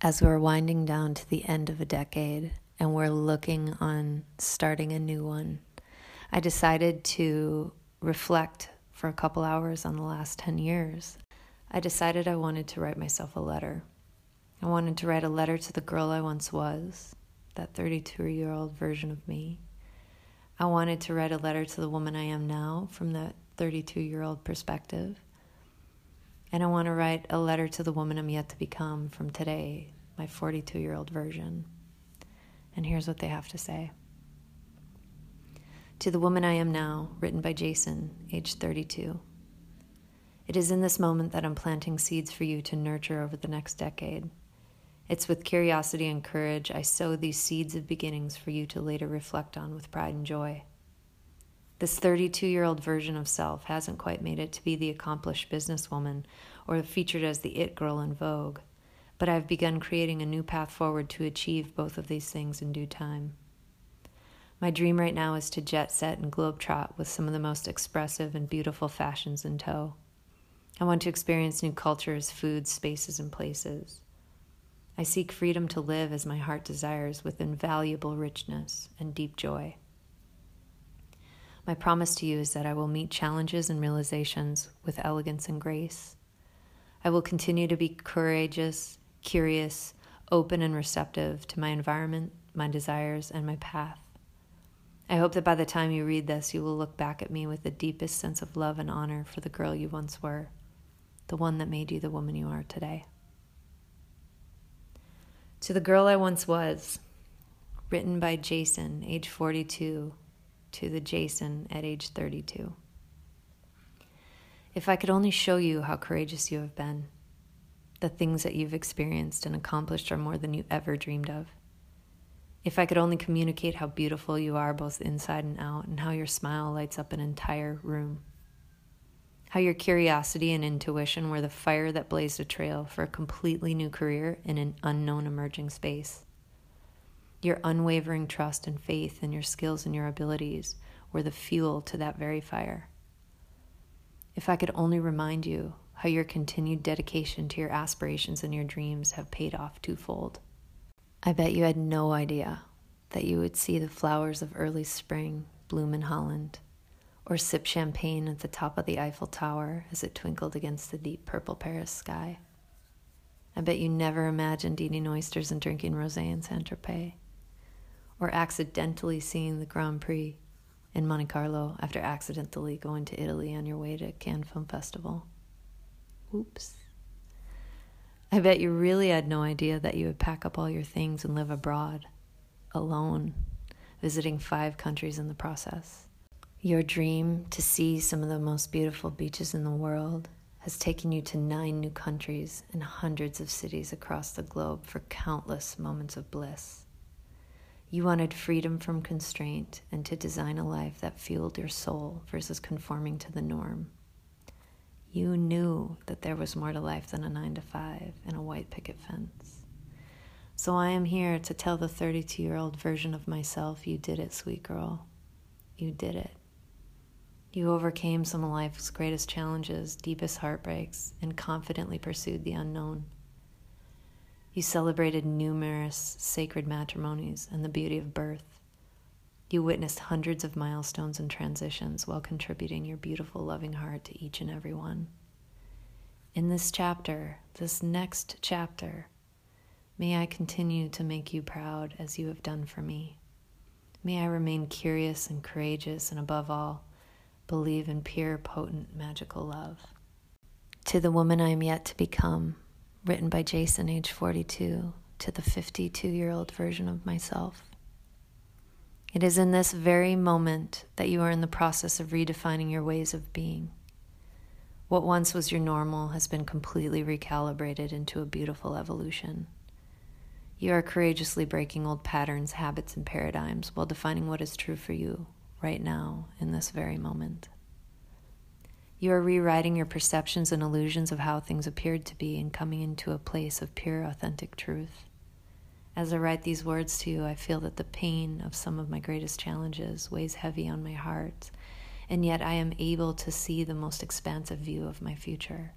As we're winding down to the end of a decade and we're looking on starting a new one, I decided to reflect for a couple hours on the last 10 years. I decided I wanted to write myself a letter. I wanted to write a letter to the girl I once was, that 32 year old version of me. I wanted to write a letter to the woman I am now from that 32 year old perspective. And I want to write a letter to the woman I'm yet to become from today, my 42 year old version. And here's what they have to say To the woman I am now, written by Jason, age 32. It is in this moment that I'm planting seeds for you to nurture over the next decade. It's with curiosity and courage I sow these seeds of beginnings for you to later reflect on with pride and joy. This 32 year old version of self hasn't quite made it to be the accomplished businesswoman or featured as the it girl in Vogue, but I've begun creating a new path forward to achieve both of these things in due time. My dream right now is to jet set and globetrot with some of the most expressive and beautiful fashions in tow. I want to experience new cultures, foods, spaces, and places. I seek freedom to live as my heart desires with invaluable richness and deep joy. My promise to you is that I will meet challenges and realizations with elegance and grace. I will continue to be courageous, curious, open, and receptive to my environment, my desires, and my path. I hope that by the time you read this, you will look back at me with the deepest sense of love and honor for the girl you once were, the one that made you the woman you are today. To the Girl I Once Was, written by Jason, age 42, to the Jason at age 32. If I could only show you how courageous you have been, the things that you've experienced and accomplished are more than you ever dreamed of. If I could only communicate how beautiful you are both inside and out, and how your smile lights up an entire room how your curiosity and intuition were the fire that blazed a trail for a completely new career in an unknown emerging space. Your unwavering trust and faith in your skills and your abilities were the fuel to that very fire. If I could only remind you how your continued dedication to your aspirations and your dreams have paid off twofold. I bet you had no idea that you would see the flowers of early spring bloom in Holland or sip champagne at the top of the Eiffel Tower as it twinkled against the deep purple Paris sky. I bet you never imagined eating oysters and drinking rosé in Saint Tropez, or accidentally seeing the Grand Prix in Monte Carlo after accidentally going to Italy on your way to Cannes Film Festival. Oops. I bet you really had no idea that you would pack up all your things and live abroad, alone, visiting five countries in the process. Your dream to see some of the most beautiful beaches in the world has taken you to nine new countries and hundreds of cities across the globe for countless moments of bliss. You wanted freedom from constraint and to design a life that fueled your soul versus conforming to the norm. You knew that there was more to life than a nine to five and a white picket fence. So I am here to tell the 32 year old version of myself you did it, sweet girl. You did it. You overcame some of life's greatest challenges, deepest heartbreaks, and confidently pursued the unknown. You celebrated numerous sacred matrimonies and the beauty of birth. You witnessed hundreds of milestones and transitions while contributing your beautiful, loving heart to each and every one. In this chapter, this next chapter, may I continue to make you proud as you have done for me. May I remain curious and courageous, and above all, believe in pure, potent, magical love. To the woman I am yet to become, written by Jason, age 42, to the 52 year old version of myself. It is in this very moment that you are in the process of redefining your ways of being. What once was your normal has been completely recalibrated into a beautiful evolution. You are courageously breaking old patterns, habits, and paradigms while defining what is true for you right now, in this very moment. You are rewriting your perceptions and illusions of how things appeared to be and coming into a place of pure, authentic truth. As I write these words to you, I feel that the pain of some of my greatest challenges weighs heavy on my heart, and yet I am able to see the most expansive view of my future.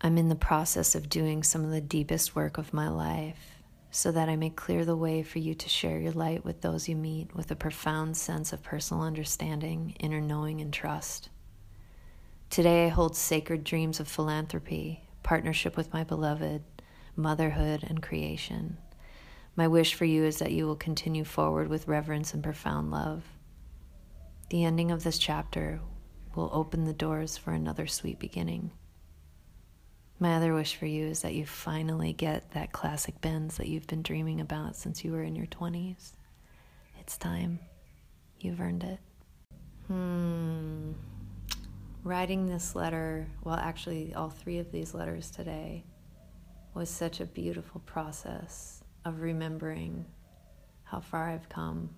I'm in the process of doing some of the deepest work of my life so that I may clear the way for you to share your light with those you meet with a profound sense of personal understanding, inner knowing, and trust. Today, I hold sacred dreams of philanthropy, partnership with my beloved, motherhood, and creation. My wish for you is that you will continue forward with reverence and profound love. The ending of this chapter will open the doors for another sweet beginning. My other wish for you is that you finally get that classic Benz that you've been dreaming about since you were in your 20s. It's time. You've earned it. Hmm. Writing this letter, well, actually, all three of these letters today, was such a beautiful process of remembering how far I've come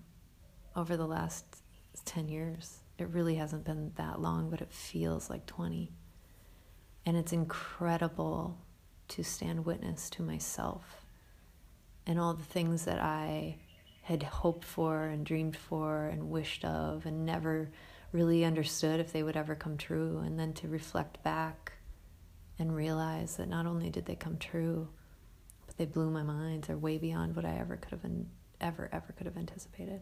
over the last 10 years. It really hasn't been that long, but it feels like 20. And it's incredible to stand witness to myself and all the things that I had hoped for and dreamed for and wished of and never really understood if they would ever come true. And then to reflect back and realize that not only did they come true, but they blew my mind. They're way beyond what I ever could have ever, ever could have anticipated.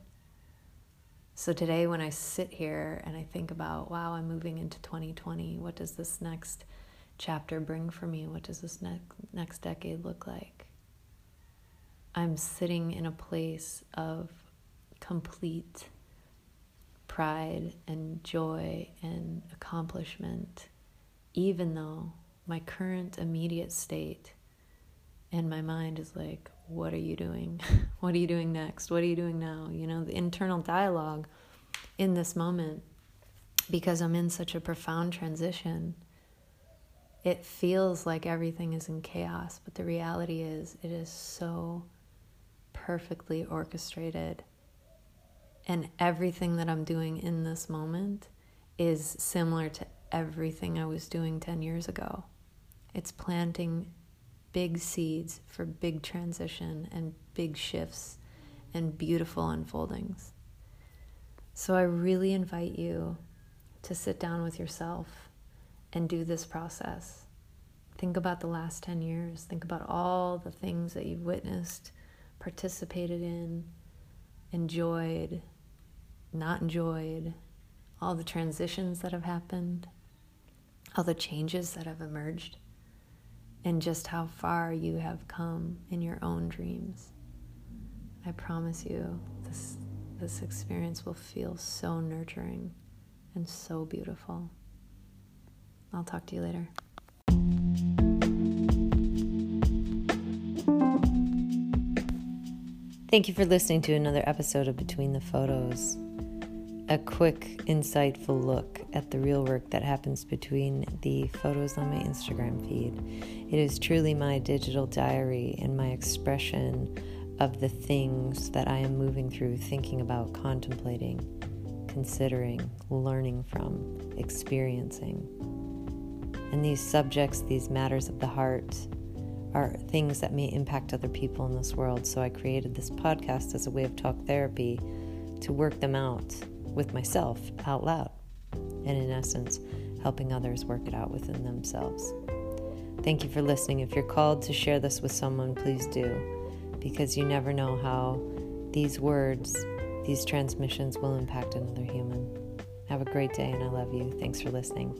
So today, when I sit here and I think about, wow, I'm moving into 2020, what does this next chapter bring for me? What does this next next decade look like? I'm sitting in a place of complete pride and joy and accomplishment, even though my current immediate state and my mind is like, what are you doing? what are you doing next? What are you doing now? You know, the internal dialogue in this moment, because I'm in such a profound transition, it feels like everything is in chaos, but the reality is it is so perfectly orchestrated. And everything that I'm doing in this moment is similar to everything I was doing 10 years ago. It's planting big seeds for big transition and big shifts and beautiful unfoldings. So I really invite you to sit down with yourself and do this process. Think about the last 10 years. Think about all the things that you've witnessed, participated in, enjoyed, not enjoyed, all the transitions that have happened, all the changes that have emerged and just how far you have come in your own dreams. I promise you, this, this experience will feel so nurturing and so beautiful. I'll talk to you later. Thank you for listening to another episode of Between the Photos a quick, insightful look at the real work that happens between the photos on my Instagram feed. It is truly my digital diary and my expression of the things that I am moving through, thinking about, contemplating, considering, learning from, experiencing. And these subjects, these matters of the heart, are things that may impact other people in this world. So I created this podcast as a way of talk therapy to work them out with myself out loud, and in essence, helping others work it out within themselves. Thank you for listening. If you're called to share this with someone, please do, because you never know how these words, these transmissions will impact another human. Have a great day, and I love you. Thanks for listening.